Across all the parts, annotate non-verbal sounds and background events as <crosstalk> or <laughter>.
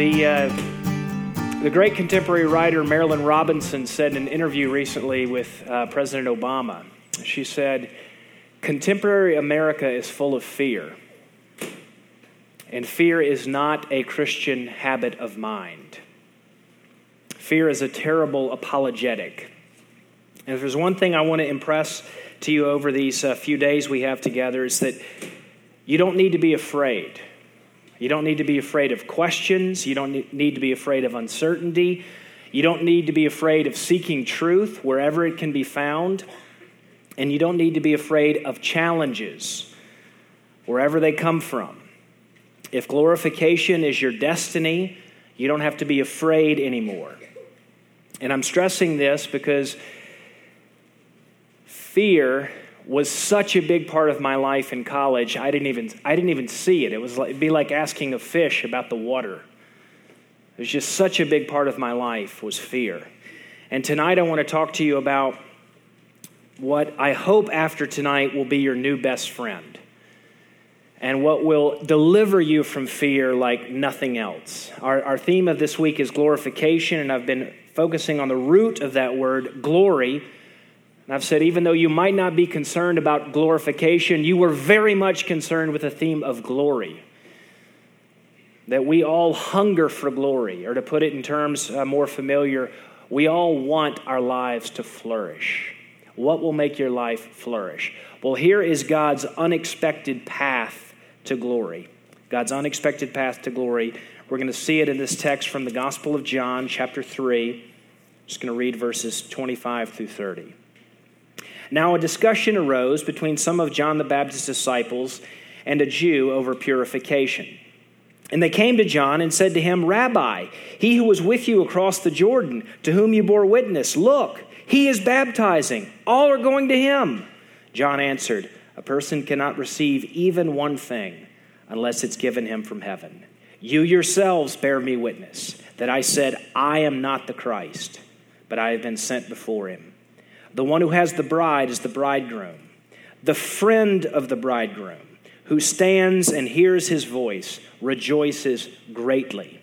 The, uh, the great contemporary writer Marilynne Robinson said in an interview recently with uh, President Obama, she said, Contemporary America is full of fear, and fear is not a Christian habit of mind. Fear is a terrible apologetic. And if there's one thing I want to impress to you over these uh, few days we have together, is that you don't need to be afraid. You don't need to be afraid of questions. You don't need to be afraid of uncertainty. You don't need to be afraid of seeking truth wherever it can be found. And you don't need to be afraid of challenges wherever they come from. If glorification is your destiny, you don't have to be afraid anymore. And I'm stressing this because fear was such a big part of my life in college. I didn't even I didn't even see it. It was like, it'd be like asking a fish about the water. It was just such a big part of my life was fear. And tonight I want to talk to you about what I hope after tonight will be your new best friend. And what will deliver you from fear like nothing else. Our, our theme of this week is glorification, and I've been focusing on the root of that word, glory and I've said, even though you might not be concerned about glorification, you were very much concerned with the theme of glory. That we all hunger for glory, or to put it in terms uh, more familiar, we all want our lives to flourish. What will make your life flourish? Well, here is God's unexpected path to glory. God's unexpected path to glory. We're going to see it in this text from the Gospel of John, chapter 3. I'm just going to read verses 25 through 30. Now, a discussion arose between some of John the Baptist's disciples and a Jew over purification. And they came to John and said to him, Rabbi, he who was with you across the Jordan, to whom you bore witness, look, he is baptizing. All are going to him. John answered, A person cannot receive even one thing unless it's given him from heaven. You yourselves bear me witness that I said, I am not the Christ, but I have been sent before him. The one who has the bride is the bridegroom, the friend of the bridegroom, who stands and hears his voice, rejoices greatly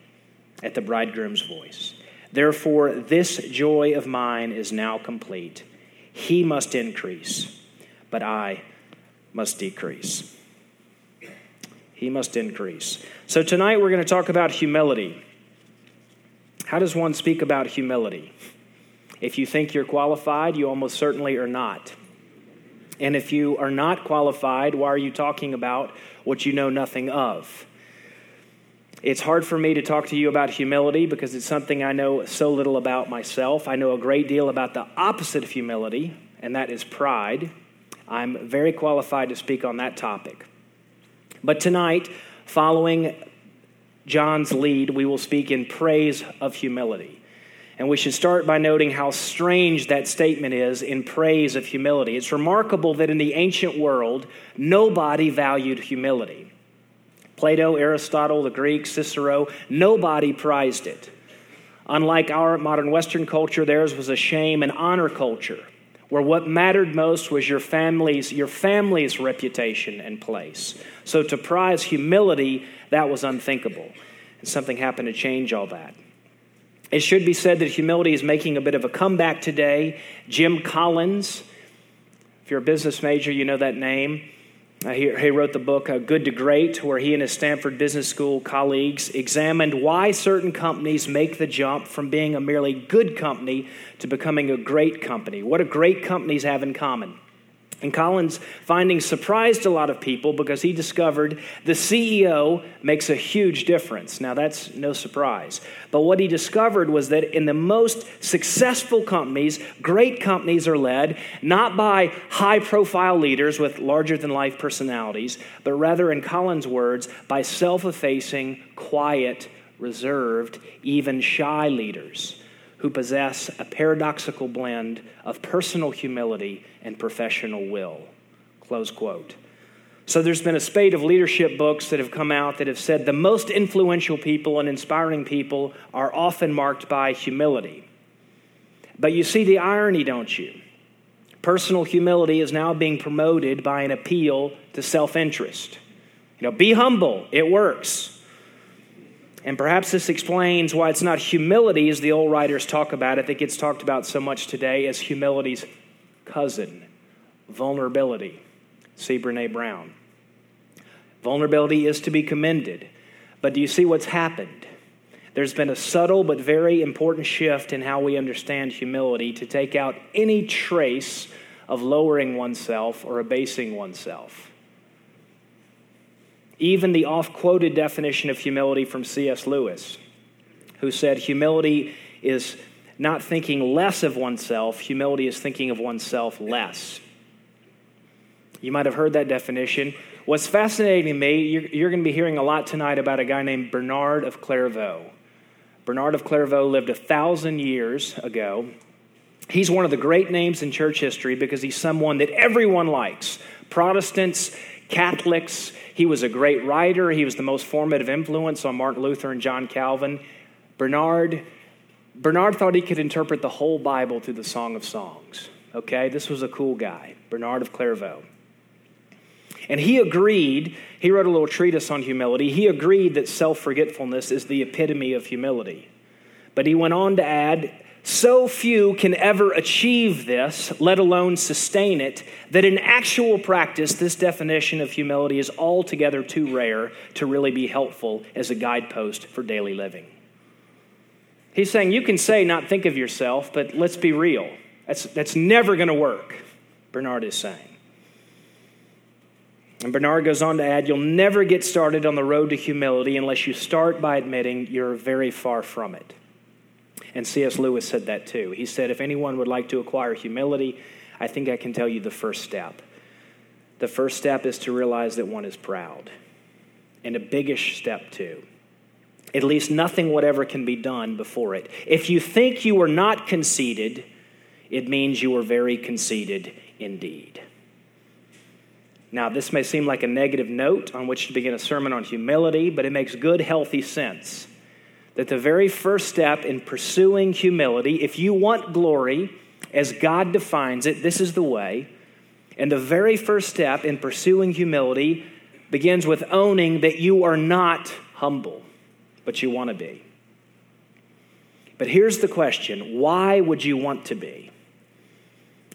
at the bridegroom's voice. Therefore, this joy of mine is now complete. He must increase, but I must decrease. He must increase. So, tonight we're going to talk about humility. How does one speak about humility? If you think you're qualified, you almost certainly are not. And if you are not qualified, why are you talking about what you know nothing of? It's hard for me to talk to you about humility because it's something I know so little about myself. I know a great deal about the opposite of humility, and that is pride. I'm very qualified to speak on that topic. But tonight, following John's lead, we will speak in praise of humility. And we should start by noting how strange that statement is in praise of humility. It's remarkable that in the ancient world, nobody valued humility. Plato, Aristotle, the Greeks, Cicero, nobody prized it. Unlike our modern Western culture, theirs was a shame and honor culture, where what mattered most was your family's, your family's reputation and place. So to prize humility, that was unthinkable. And something happened to change all that. It should be said that humility is making a bit of a comeback today. Jim Collins, if you're a business major, you know that name. Uh, he, he, wrote the book uh, Good to Great, where he and his Stanford Business School colleagues examined why certain companies make the jump from being a merely good company to becoming a great company. What do great companies have in common? And Collins' findings surprised a lot of people because he discovered the CEO makes a huge difference. Now, that's no surprise. But what he discovered was that in the most successful companies, great companies are led not by high profile leaders with larger than life personalities, but rather, in Collins' words, by self effacing, quiet, reserved, even shy leaders who possess a paradoxical blend of personal humility and professional will. Close quote. So there's been a spate of leadership books that have come out that have said the most influential people and inspiring people are often marked by humility. But you see the irony, don't you? Personal humility is now being promoted by an appeal to self interest. You know, be humble, it works. And perhaps this explains why it's not humility, as the old writers talk about it, that gets talked about so much today, as humility's cousin, vulnerability. See Brene Brown. Vulnerability is to be commended. But do you see what's happened? There's been a subtle but very important shift in how we understand humility to take out any trace of lowering oneself or abasing oneself. Even the oft quoted definition of humility from C.S. Lewis, who said humility is not thinking less of oneself, humility is thinking of oneself less. You might have heard that definition. What's fascinating to me, you're, you're going to be hearing a lot tonight about a guy named Bernard of Clairvaux. Bernard of Clairvaux lived a thousand years ago. He's one of the great names in church history because he's someone that everyone likes Protestants, Catholics. He was a great writer. He was the most formative influence on Martin Luther and John Calvin. Bernard, Bernard thought he could interpret the whole Bible through the Song of Songs. Okay, this was a cool guy, Bernard of Clairvaux. And he agreed, he wrote a little treatise on humility. He agreed that self forgetfulness is the epitome of humility. But he went on to add, so few can ever achieve this, let alone sustain it, that in actual practice, this definition of humility is altogether too rare to really be helpful as a guidepost for daily living. He's saying you can say, not think of yourself, but let's be real. That's, that's never going to work, Bernard is saying. And Bernard goes on to add, You'll never get started on the road to humility unless you start by admitting you're very far from it. And C.S. Lewis said that too. He said, If anyone would like to acquire humility, I think I can tell you the first step. The first step is to realize that one is proud. And a biggish step, too. At least nothing whatever can be done before it. If you think you are not conceited, it means you are very conceited indeed. Now, this may seem like a negative note on which to begin a sermon on humility, but it makes good, healthy sense. That the very first step in pursuing humility, if you want glory as God defines it, this is the way. And the very first step in pursuing humility begins with owning that you are not humble, but you want to be. But here's the question why would you want to be?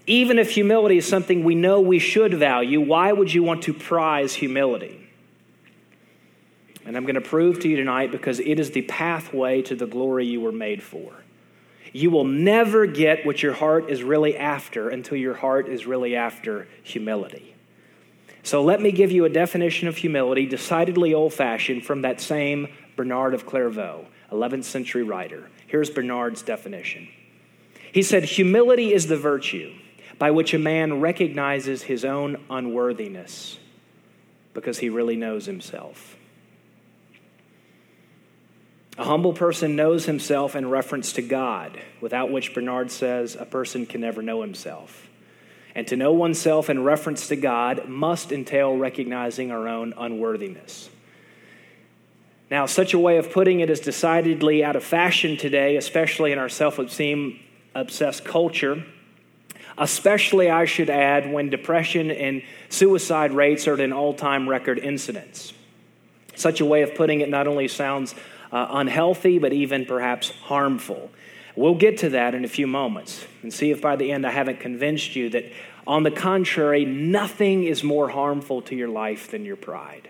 Even if humility is something we know we should value, why would you want to prize humility? And I'm going to prove to you tonight because it is the pathway to the glory you were made for. You will never get what your heart is really after until your heart is really after humility. So let me give you a definition of humility, decidedly old fashioned, from that same Bernard of Clairvaux, 11th century writer. Here's Bernard's definition. He said, Humility is the virtue by which a man recognizes his own unworthiness because he really knows himself. A humble person knows himself in reference to God, without which Bernard says a person can never know himself. And to know oneself in reference to God must entail recognizing our own unworthiness. Now, such a way of putting it is decidedly out of fashion today, especially in our self obsessed culture especially, I should add, when depression and suicide rates are at an all time record incidence. Such a way of putting it not only sounds uh, unhealthy, but even perhaps harmful. We'll get to that in a few moments and see if by the end I haven't convinced you that, on the contrary, nothing is more harmful to your life than your pride.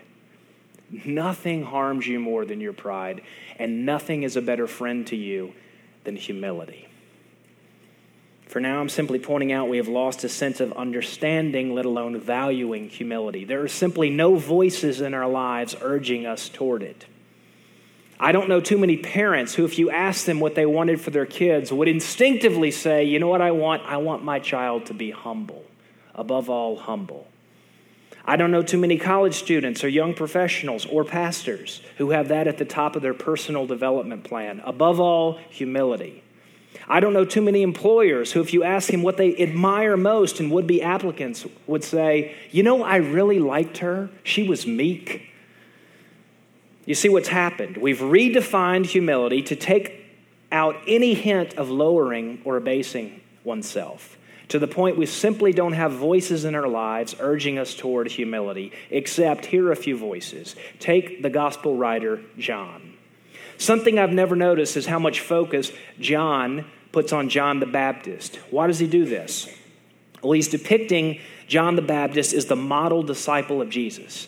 Nothing harms you more than your pride, and nothing is a better friend to you than humility. For now, I'm simply pointing out we have lost a sense of understanding, let alone valuing humility. There are simply no voices in our lives urging us toward it. I don't know too many parents who, if you ask them what they wanted for their kids, would instinctively say, You know what I want? I want my child to be humble, above all, humble. I don't know too many college students or young professionals or pastors who have that at the top of their personal development plan. Above all, humility. I don't know too many employers who, if you ask them what they admire most in would be applicants, would say, You know, I really liked her. She was meek. You see what's happened? We've redefined humility to take out any hint of lowering or abasing oneself to the point we simply don't have voices in our lives urging us toward humility, except here are a few voices. Take the gospel writer John. Something I've never noticed is how much focus John puts on John the Baptist. Why does he do this? Well, he's depicting John the Baptist as the model disciple of Jesus.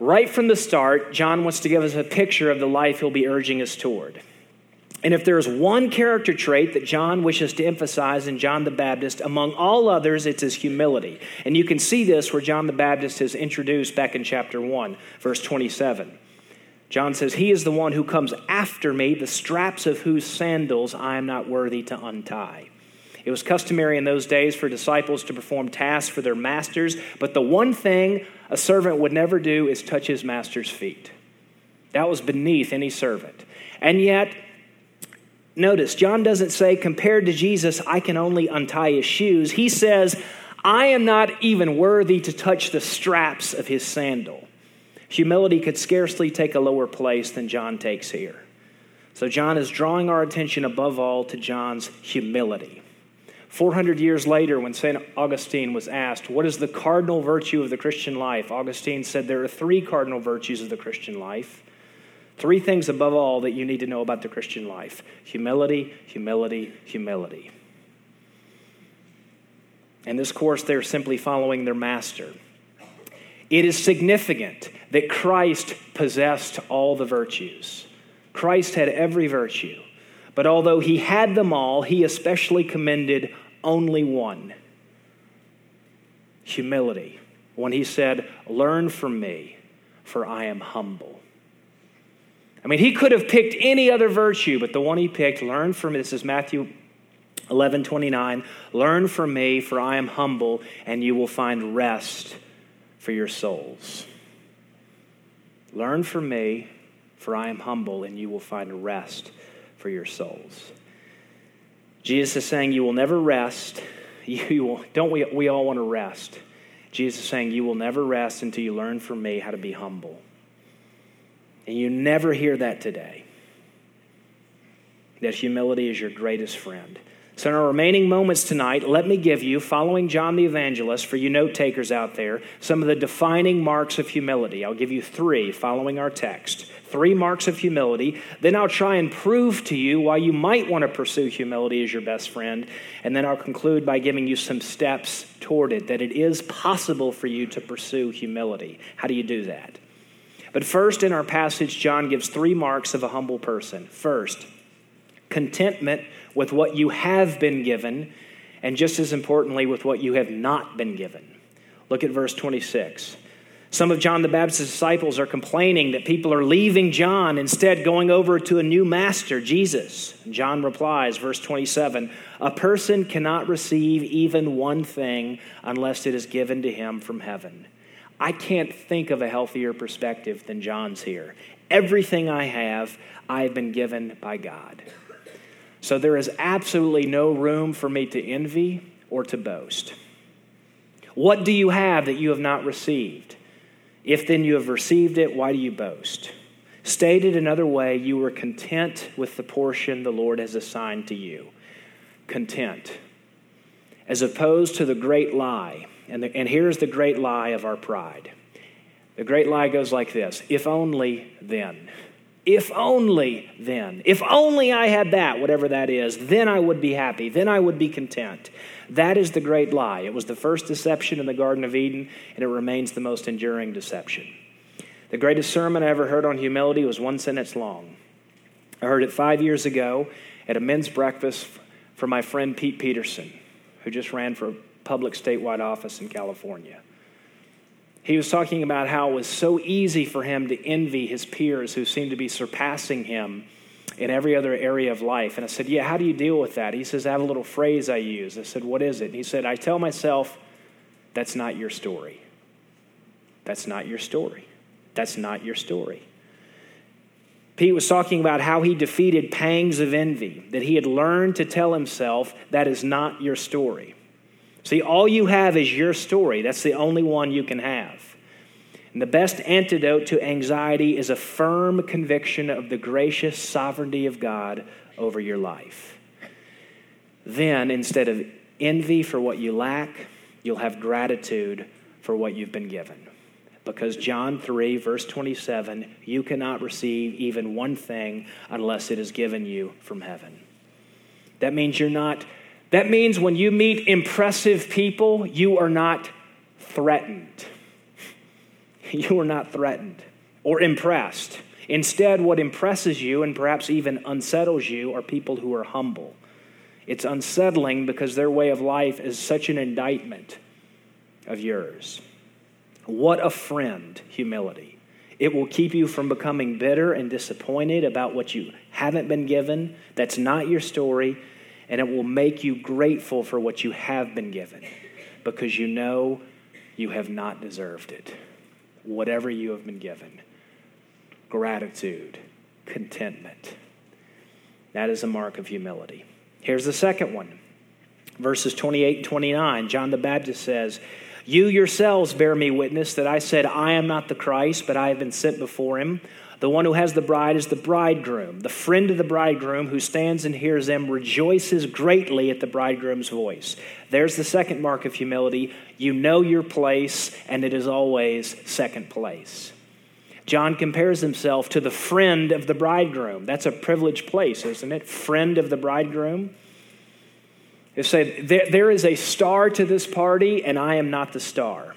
Right from the start, John wants to give us a picture of the life he'll be urging us toward. And if there's one character trait that John wishes to emphasize in John the Baptist, among all others, it's his humility. And you can see this where John the Baptist is introduced back in chapter 1, verse 27. John says, He is the one who comes after me, the straps of whose sandals I am not worthy to untie. It was customary in those days for disciples to perform tasks for their masters, but the one thing a servant would never do is touch his master's feet. That was beneath any servant. And yet, Notice, John doesn't say, compared to Jesus, I can only untie his shoes. He says, I am not even worthy to touch the straps of his sandal. Humility could scarcely take a lower place than John takes here. So, John is drawing our attention above all to John's humility. 400 years later, when St. Augustine was asked, What is the cardinal virtue of the Christian life? Augustine said there are three cardinal virtues of the Christian life Three things above all that you need to know about the Christian life humility, humility, humility. In this course, they're simply following their master. It is significant that Christ possessed all the virtues. Christ had every virtue. But although he had them all, he especially commended only one humility. When he said, Learn from me, for I am humble. I mean, he could have picked any other virtue, but the one he picked, learn from me. This is Matthew 11 29. Learn from me, for I am humble, and you will find rest for your souls. Learn from me, for I am humble, and you will find rest for your souls. Jesus is saying, You will never rest. <laughs> You will, don't we, we all want to rest? Jesus is saying, You will never rest until you learn from me how to be humble. And you never hear that today. That humility is your greatest friend. So, in our remaining moments tonight, let me give you, following John the Evangelist, for you note takers out there, some of the defining marks of humility. I'll give you three following our text. Three marks of humility. Then I'll try and prove to you why you might want to pursue humility as your best friend. And then I'll conclude by giving you some steps toward it, that it is possible for you to pursue humility. How do you do that? But first, in our passage, John gives three marks of a humble person. First, contentment with what you have been given, and just as importantly, with what you have not been given. Look at verse 26. Some of John the Baptist's disciples are complaining that people are leaving John, instead, going over to a new master, Jesus. John replies, verse 27 A person cannot receive even one thing unless it is given to him from heaven. I can't think of a healthier perspective than John's here. Everything I have, I have been given by God. So there is absolutely no room for me to envy or to boast. What do you have that you have not received? If then you have received it, why do you boast? Stated another way, you were content with the portion the Lord has assigned to you. Content. As opposed to the great lie and, the, and here's the great lie of our pride. The great lie goes like this If only then. If only then. If only I had that, whatever that is, then I would be happy. Then I would be content. That is the great lie. It was the first deception in the Garden of Eden, and it remains the most enduring deception. The greatest sermon I ever heard on humility was one sentence long. I heard it five years ago at a men's breakfast for my friend Pete Peterson, who just ran for a public statewide office in California. He was talking about how it was so easy for him to envy his peers who seemed to be surpassing him in every other area of life. And I said, Yeah, how do you deal with that? He says, I have a little phrase I use. I said, What is it? And he said, I tell myself, That's not your story. That's not your story. That's not your story. Pete was talking about how he defeated pangs of envy, that he had learned to tell himself, That is not your story. See, all you have is your story. That's the only one you can have. And the best antidote to anxiety is a firm conviction of the gracious sovereignty of God over your life. Then, instead of envy for what you lack, you'll have gratitude for what you've been given. Because John 3, verse 27, you cannot receive even one thing unless it is given you from heaven. That means you're not, that means when you meet impressive people, you are not threatened. <laughs> You are not threatened or impressed. Instead, what impresses you and perhaps even unsettles you are people who are humble. It's unsettling because their way of life is such an indictment of yours. What a friend, humility. It will keep you from becoming bitter and disappointed about what you haven't been given. That's not your story. And it will make you grateful for what you have been given because you know you have not deserved it. Whatever you have been given gratitude, contentment. That is a mark of humility. Here's the second one verses 28 and 29. John the Baptist says, You yourselves bear me witness that I said, I am not the Christ, but I have been sent before him. The one who has the bride is the bridegroom. The friend of the bridegroom who stands and hears them rejoices greatly at the bridegroom's voice. There's the second mark of humility. You know your place, and it is always second place. John compares himself to the friend of the bridegroom. That's a privileged place, isn't it? Friend of the bridegroom. They say, there, there is a star to this party, and I am not the star.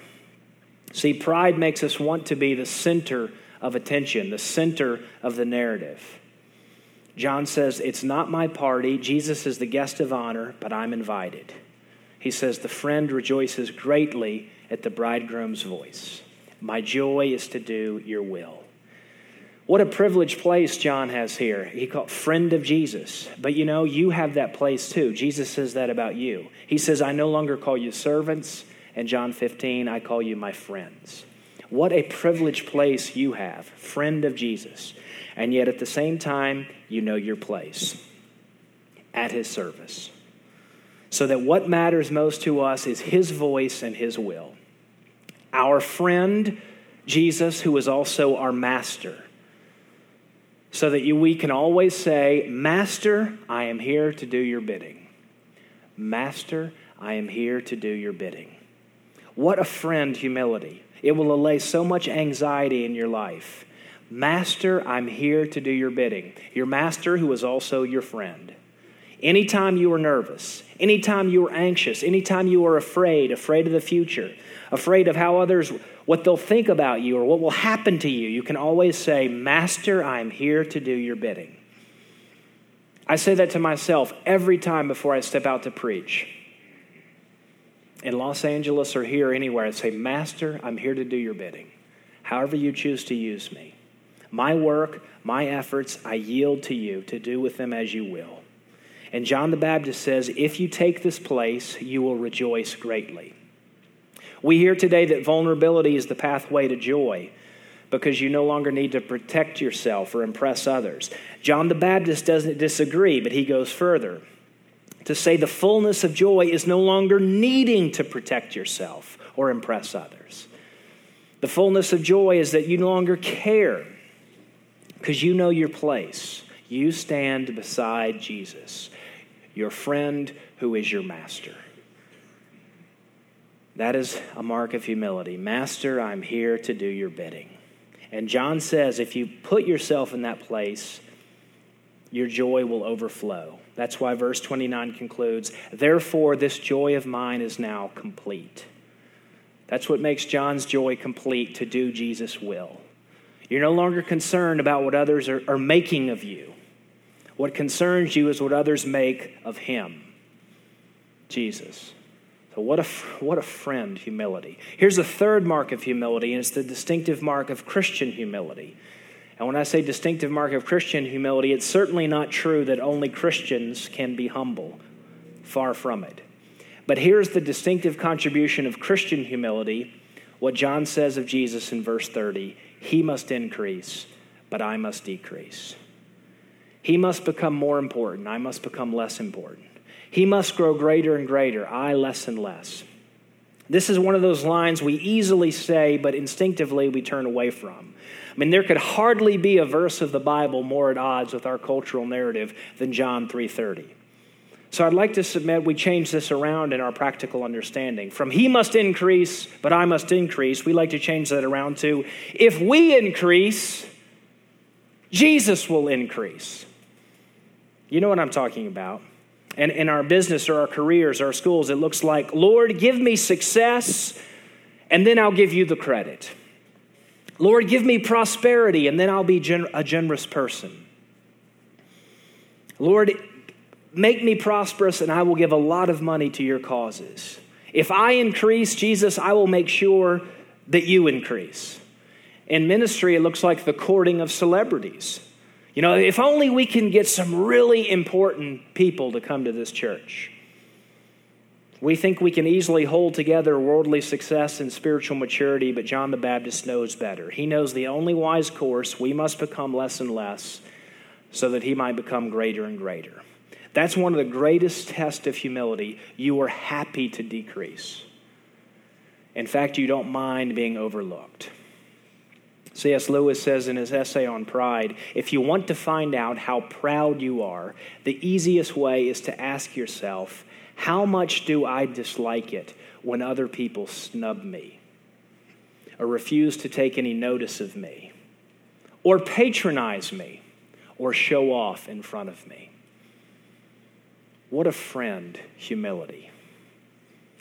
See, pride makes us want to be the center of attention, the center of the narrative. John says, It's not my party. Jesus is the guest of honor, but I'm invited. He says, The friend rejoices greatly at the bridegroom's voice. My joy is to do your will. What a privileged place John has here. He called friend of Jesus. But you know, you have that place too. Jesus says that about you. He says, I no longer call you servants. And John 15, I call you my friends. What a privileged place you have, friend of Jesus. And yet at the same time, you know your place at his service. So that what matters most to us is his voice and his will our friend Jesus, who is also our master, so that you, we can always say, Master, I am here to do your bidding. Master, I am here to do your bidding. What a friend, humility. It will allay so much anxiety in your life. Master, I'm here to do your bidding. Your master, who is also your friend. Anytime you are nervous, anytime you are anxious, anytime you are afraid, afraid of the future, afraid of how others, what they'll think about you or what will happen to you, you can always say, Master, I'm here to do your bidding. I say that to myself every time before I step out to preach. In Los Angeles or here, anywhere, I say, Master, I'm here to do your bidding, however you choose to use me. My work, my efforts, I yield to you to do with them as you will. And John the Baptist says, If you take this place, you will rejoice greatly. We hear today that vulnerability is the pathway to joy because you no longer need to protect yourself or impress others. John the Baptist doesn't disagree, but he goes further to say the fullness of joy is no longer needing to protect yourself or impress others. The fullness of joy is that you no longer care because you know your place. You stand beside Jesus, your friend who is your master. That is a mark of humility. Master, I'm here to do your bidding. And John says if you put yourself in that place, your joy will overflow. That's why verse 29 concludes Therefore, this joy of mine is now complete. That's what makes John's joy complete to do Jesus' will. You're no longer concerned about what others are, are making of you. What concerns you is what others make of him, Jesus. So, what a, what a friend, humility. Here's a third mark of humility, and it's the distinctive mark of Christian humility. And when I say distinctive mark of Christian humility, it's certainly not true that only Christians can be humble. Far from it. But here's the distinctive contribution of Christian humility what John says of Jesus in verse 30 He must increase, but I must decrease. He must become more important, I must become less important. He must grow greater and greater, I less and less. This is one of those lines we easily say, but instinctively we turn away from. I mean, there could hardly be a verse of the Bible more at odds with our cultural narrative than John 3:30. So I'd like to submit we change this around in our practical understanding. From he must increase, but I must increase, we like to change that around to if we increase, Jesus will increase. You know what I'm talking about. And in our business or our careers, or our schools, it looks like, Lord, give me success, and then I'll give you the credit. Lord, give me prosperity, and then I'll be a generous person. Lord, make me prosperous, and I will give a lot of money to your causes. If I increase, Jesus, I will make sure that you increase. In ministry, it looks like the courting of celebrities. You know, if only we can get some really important people to come to this church. We think we can easily hold together worldly success and spiritual maturity, but John the Baptist knows better. He knows the only wise course we must become less and less so that he might become greater and greater. That's one of the greatest tests of humility. You are happy to decrease. In fact, you don't mind being overlooked. C.S. Lewis says in his essay on pride if you want to find out how proud you are, the easiest way is to ask yourself, how much do I dislike it when other people snub me, or refuse to take any notice of me, or patronize me, or show off in front of me? What a friend, humility.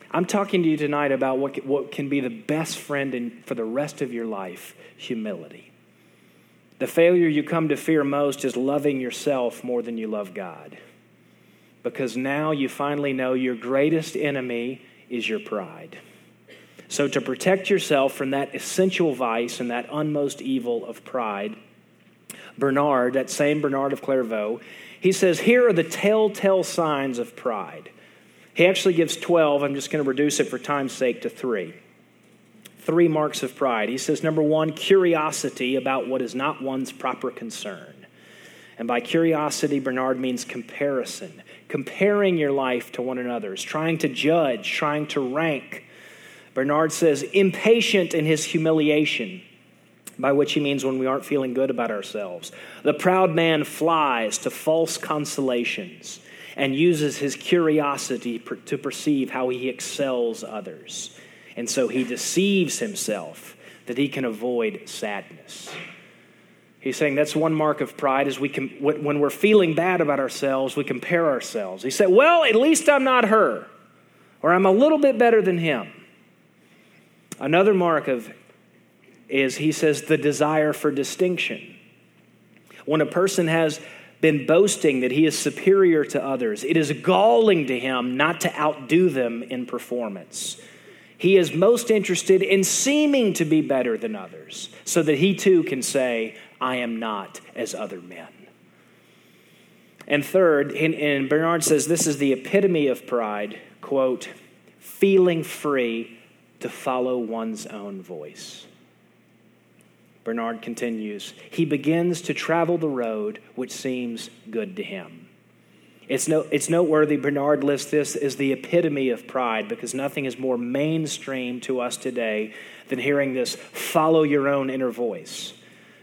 I'm talking to you tonight about what, what can be the best friend for the rest of your life humility. The failure you come to fear most is loving yourself more than you love God. Because now you finally know your greatest enemy is your pride. So, to protect yourself from that essential vice and that unmost evil of pride, Bernard, that same Bernard of Clairvaux, he says, Here are the telltale signs of pride. He actually gives 12. I'm just going to reduce it for time's sake to three. Three marks of pride. He says, number one, curiosity about what is not one's proper concern. And by curiosity, Bernard means comparison, comparing your life to one another's, trying to judge, trying to rank. Bernard says, impatient in his humiliation, by which he means when we aren't feeling good about ourselves. The proud man flies to false consolations and uses his curiosity to perceive how he excels others. And so he deceives himself that he can avoid sadness. He's saying that's one mark of pride is we can when we're feeling bad about ourselves, we compare ourselves. He said, "Well, at least I'm not her." Or I'm a little bit better than him. Another mark of is he says the desire for distinction. When a person has been boasting that he is superior to others, it is galling to him not to outdo them in performance. He is most interested in seeming to be better than others so that he too can say, I am not as other men. And third, and, Bernard says this is the epitome of pride quote, feeling free to follow one's own voice. Bernard continues, he begins to travel the road which seems good to him. It's, no, it's noteworthy, Bernard lists this as the epitome of pride because nothing is more mainstream to us today than hearing this follow your own inner voice.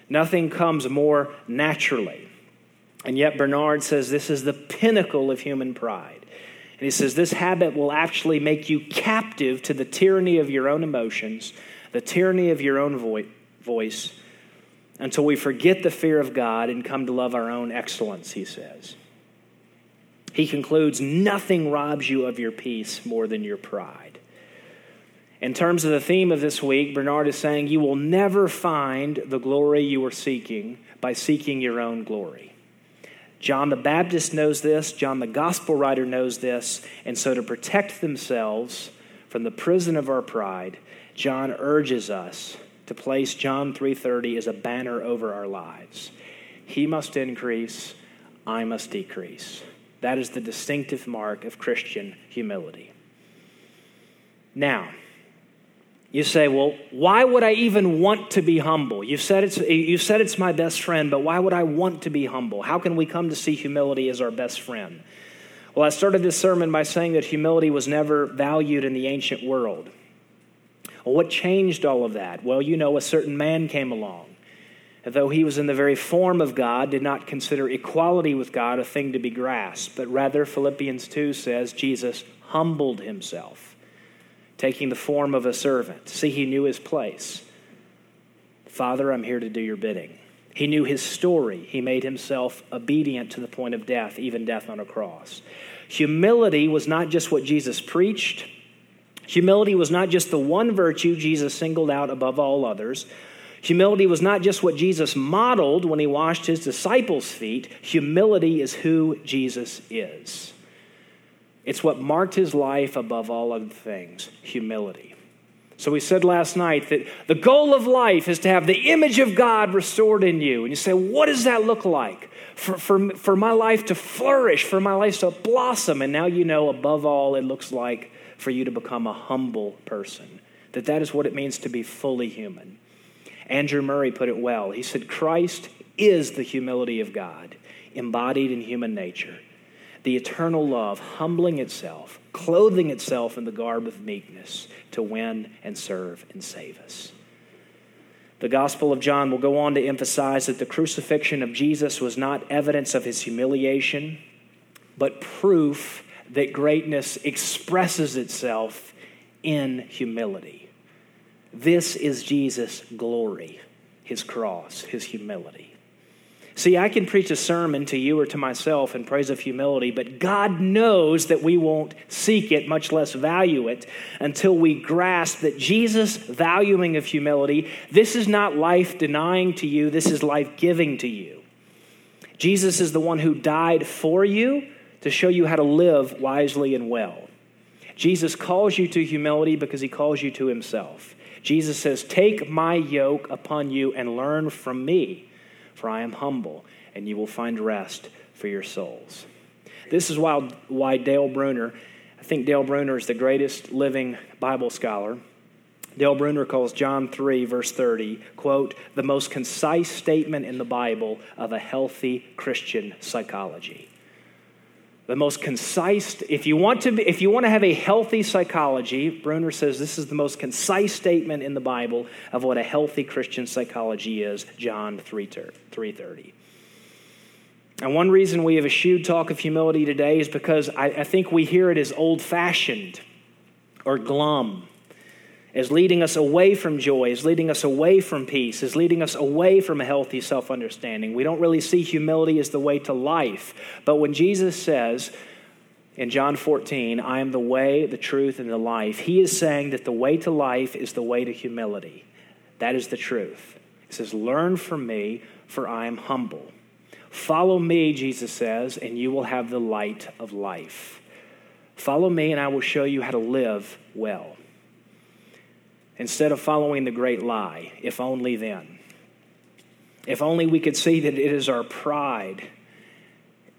Nothing comes more naturally. And yet, Bernard says this is the pinnacle of human pride. And he says this habit will actually make you captive to the tyranny of your own emotions, the tyranny of your own voice voice until we forget the fear of God and come to love our own excellence, he says. He concludes nothing robs you of your peace more than your pride. In terms of the theme of this week, Bernard is saying you will never find the glory you are seeking by seeking your own glory. John the Baptist knows this, John the gospel writer knows this, and so to protect themselves from the prison of our pride, John urges us to place John 3:30 as a banner over our lives. He must increase, I must decrease. That is the distinctive mark of Christian humility. Now, you say, well, why would I even want to be humble? You've said, it's, you said it's my best friend, but why would I want to be humble? How can we come to see humility as our best friend? Well, I started this sermon by saying that humility was never valued in the ancient world. Well, what changed all of that? Well, you know, a certain man came along though he was in the very form of God, did not consider equality with God a thing to be grasped, but rather, Philippians 2 says, Jesus humbled himself, taking the form of a servant. See, he knew his place. Father, I'm here to do your bidding. He knew his story. He made himself obedient to the point of death, even death on a cross. Humility was not just what Jesus preached, humility was not just the one virtue Jesus singled out above all others. Humility was not just what Jesus modeled when he washed his disciples' feet. Humility is who Jesus is. It's what marked his life above all other things humility. So we said last night that the goal of life is to have the image of God restored in you. And you say, what does that look like? For, for, for my life to flourish, for my life to blossom. And now you know, above all, it looks like for you to become a humble person. That that is what it means to be fully human. Andrew Murray put it well. He said, Christ is the humility of God, embodied in human nature. The eternal love, humbling itself, clothing itself in the garb of meekness to win and serve and save us. The Gospel of John will go on to emphasize that the crucifixion of Jesus was not evidence of his humiliation, but proof that greatness expresses itself in humility. This is Jesus' glory, his cross, his humility. See, I can preach a sermon to you or to myself in praise of humility, but God knows that we won't seek it, much less value it, until we grasp that Jesus' valuing of humility, this is not life denying to you, this is life giving to you. Jesus is the one who died for you to show you how to live wisely and well. Jesus calls you to humility because he calls you to himself. Jesus says, Take my yoke upon you and learn from me, for I am humble, and you will find rest for your souls. This is why, why Dale Bruner, I think Dale Bruner is the greatest living Bible scholar. Dale Bruner calls John 3, verse 30, quote, the most concise statement in the Bible of a healthy Christian psychology the most concise if you want to be, if you want to have a healthy psychology bruner says this is the most concise statement in the bible of what a healthy christian psychology is john 3 3.30 and one reason we have eschewed talk of humility today is because I, I think we hear it as old-fashioned or glum is leading us away from joy, is leading us away from peace, is leading us away from a healthy self understanding. We don't really see humility as the way to life. But when Jesus says in John 14, I am the way, the truth, and the life, he is saying that the way to life is the way to humility. That is the truth. He says, Learn from me, for I am humble. Follow me, Jesus says, and you will have the light of life. Follow me, and I will show you how to live well instead of following the great lie, if only then. If only we could see that it is our pride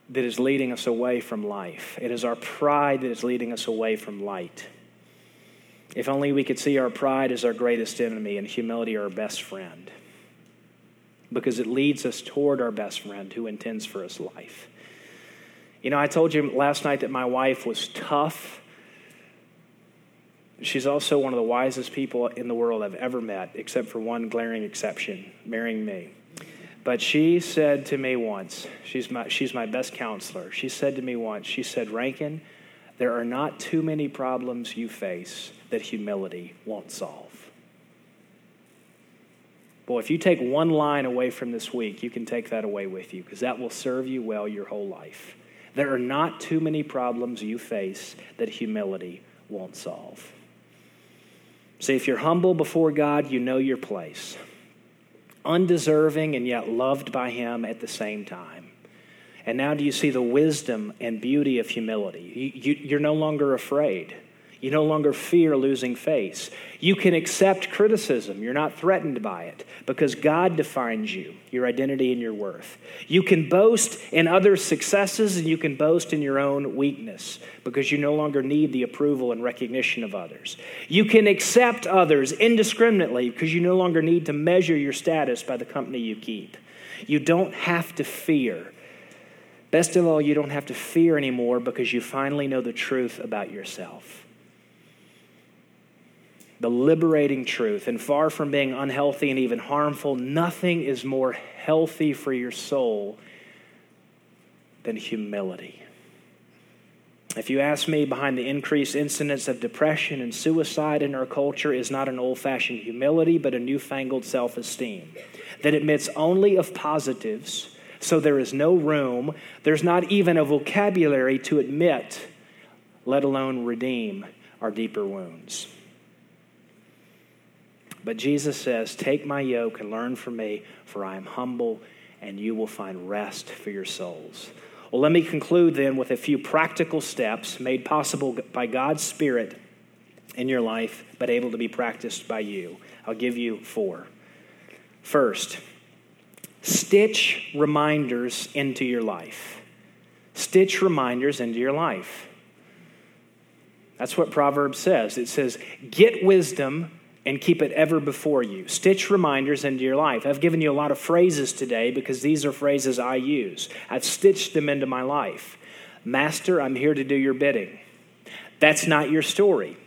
that is leading us away from life. It is our pride that is leading us away from light. If only we could see our pride as our greatest enemy and humility our best friend. Because it leads us toward our best friend who intends for us life. You know, I told you last night that my wife was tough She's also one of the wisest people in the world I've ever met, except for one glaring exception marrying me. But she said to me once, she's my, she's my best counselor. She said to me once, she said, Rankin, there are not too many problems you face that humility won't solve. Boy, if you take one line away from this week, you can take that away with you because that will serve you well your whole life. There are not too many problems you face that humility won't solve. See, if you're humble before God, you know your place. Undeserving and yet loved by Him at the same time. And now do you see the wisdom and beauty of humility? You, are no longer afraid. You no longer fear losing face. You can accept criticism. You're not threatened by it because God defines you, your identity and your worth. You can boast in others' successes and you can boast in your own weakness because you no longer need the approval and recognition of others. You can accept others indiscriminately because you no longer need to measure your status by the company you keep. You don't have to fear. Best of all, you don't have to fear anymore because you finally know the truth about yourself. The liberating truth. And far from being unhealthy and even harmful, nothing is more healthy for your soul than humility. If you ask me, behind the increased incidence of depression and suicide in our culture is not an old fashioned humility, but a newfangled self esteem that admits only of positives, so there is no room, there's not even a vocabulary to admit, let alone redeem, our deeper wounds. But Jesus says, Take my yoke and learn from me, for I am humble, and you will find rest for your souls. Well, let me conclude then with a few practical steps made possible by God's Spirit in your life, but able to be practiced by you. I'll give you four. First, stitch reminders into your life. Stitch reminders into your life. That's what Proverbs says. It says, Get wisdom and keep it ever before you. Stitch reminders into your life. I've given you a lot of phrases today because these are phrases I use. I've stitched them into my life. Master, I'm here to do your bidding. That's not your story.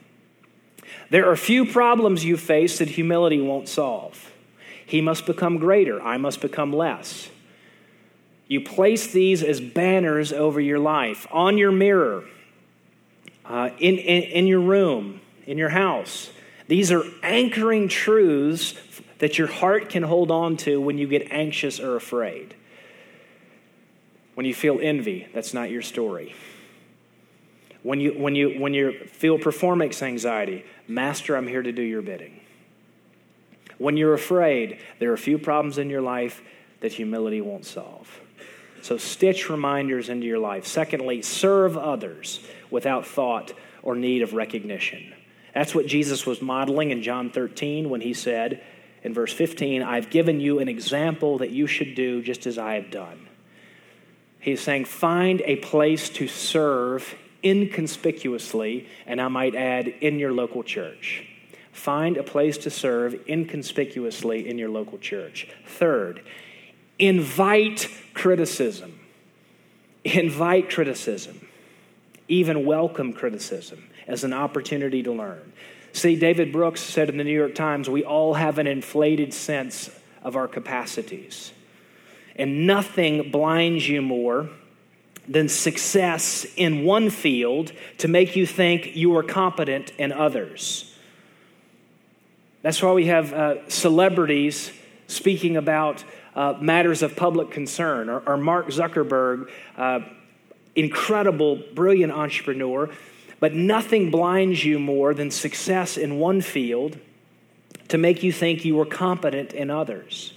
There are few problems you face that humility won't solve. He must become greater, I must become less. You place these as banners over your life, on your mirror, uh, in, in, in your room, in your house. These are anchoring truths that your heart can hold on to when you get anxious or afraid. When you feel envy, that's not your story. When you, when you, when you feel performance anxiety, Master, I'm here to do your bidding. When you're afraid, there are a few problems in your life that humility won't solve. So, stitch reminders into your life. Secondly, serve others without thought or need of recognition. That's what Jesus was modeling in John 13 when he said in verse 15, I've given you an example that you should do just as I have done. He's saying, find a place to serve inconspicuously, and I might add, in your local church. Find a place to serve inconspicuously in your local church. Third, invite criticism. Invite criticism, even welcome criticism as an opportunity to learn. See, David Brooks said in the New York Times, we all have an inflated sense of our capacities. And nothing blinds you more than success in one field to make you think you are competent in others. That's why we have uh, celebrities speaking about uh, matters of public concern, or, or Mark Zuckerberg, uh, incredible, brilliant entrepreneur, but nothing blinds you more than success in one field to make you think you are competent in others.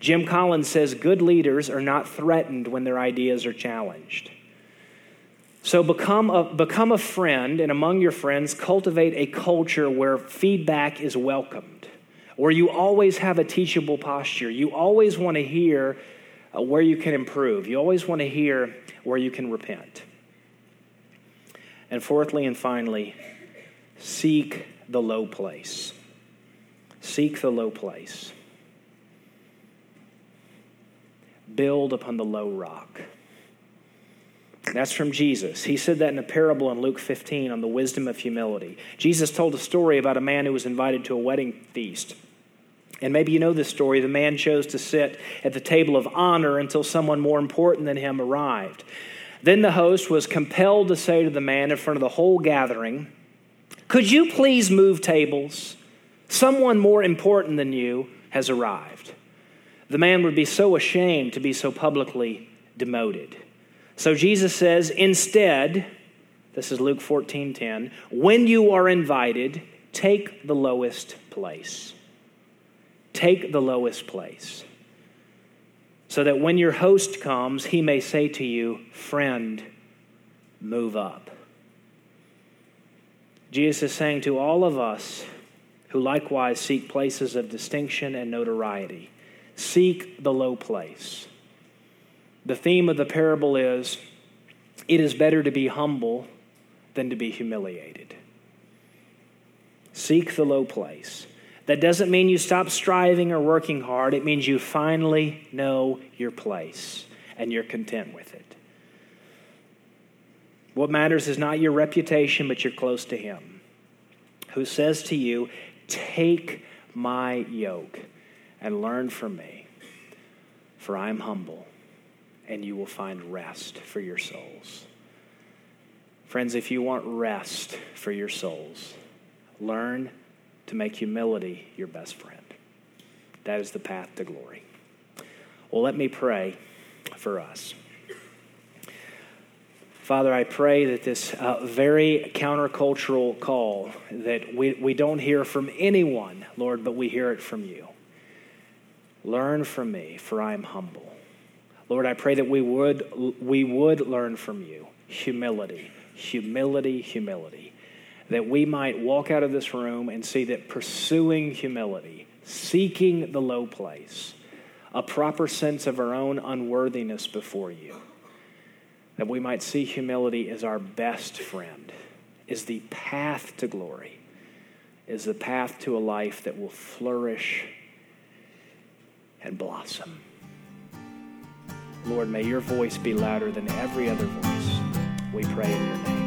Jim Collins says good leaders are not threatened when their ideas are challenged. So become a, become a friend, and among your friends, cultivate a culture where feedback is welcomed, where you always have a teachable posture. You always want to hear uh, where you can improve, you always want to hear where you can repent. And fourthly and finally, seek the low place. Seek the low place. Build upon the low rock. That's from Jesus. He said that in a parable in Luke 15 on the wisdom of humility. Jesus told a story about a man who was invited to a wedding feast. And maybe you know this story. The man chose to sit at the table of honor until someone more important than him arrived. Then the host was compelled to say to the man in front of the whole gathering, Could you please move tables? Someone more important than you has arrived. The man would be so ashamed to be so publicly demoted. So Jesus says, instead, this is Luke 14 10, when you are invited, take the lowest place. Take the lowest place so that when your host comes, he may say to you, Friend, move up. Jesus is saying to all of us who likewise seek places of distinction and notoriety, seek the low place. The theme of the parable is it is better to be humble than to be humiliated. Seek the low place. That doesn't mean you stop striving or working hard. It means you finally know your place and you're content with it. What matters is not your reputation, but you're close to Him. who says to you, Take my yoke and learn from me, for I am humble, and you will find rest for your souls. Friends, if you want rest for your souls, learn to make humility your best friend. That is the path to glory. Well, let me pray for us. Father, I pray that this uh, very countercultural call that we, we don't hear from anyone, Lord, but we hear it from you. Learn from me, for I am humble. Lord, I pray that we would, we would learn from you humility, humility, humility. That we might walk out of this room and see that pursuing humility, seeking the low place, a proper sense of our own unworthiness before you, that we might see humility as our best friend, is the path to glory, is the path to a life that will flourish and blossom. Lord, may your voice be louder than every other voice. We pray in your name.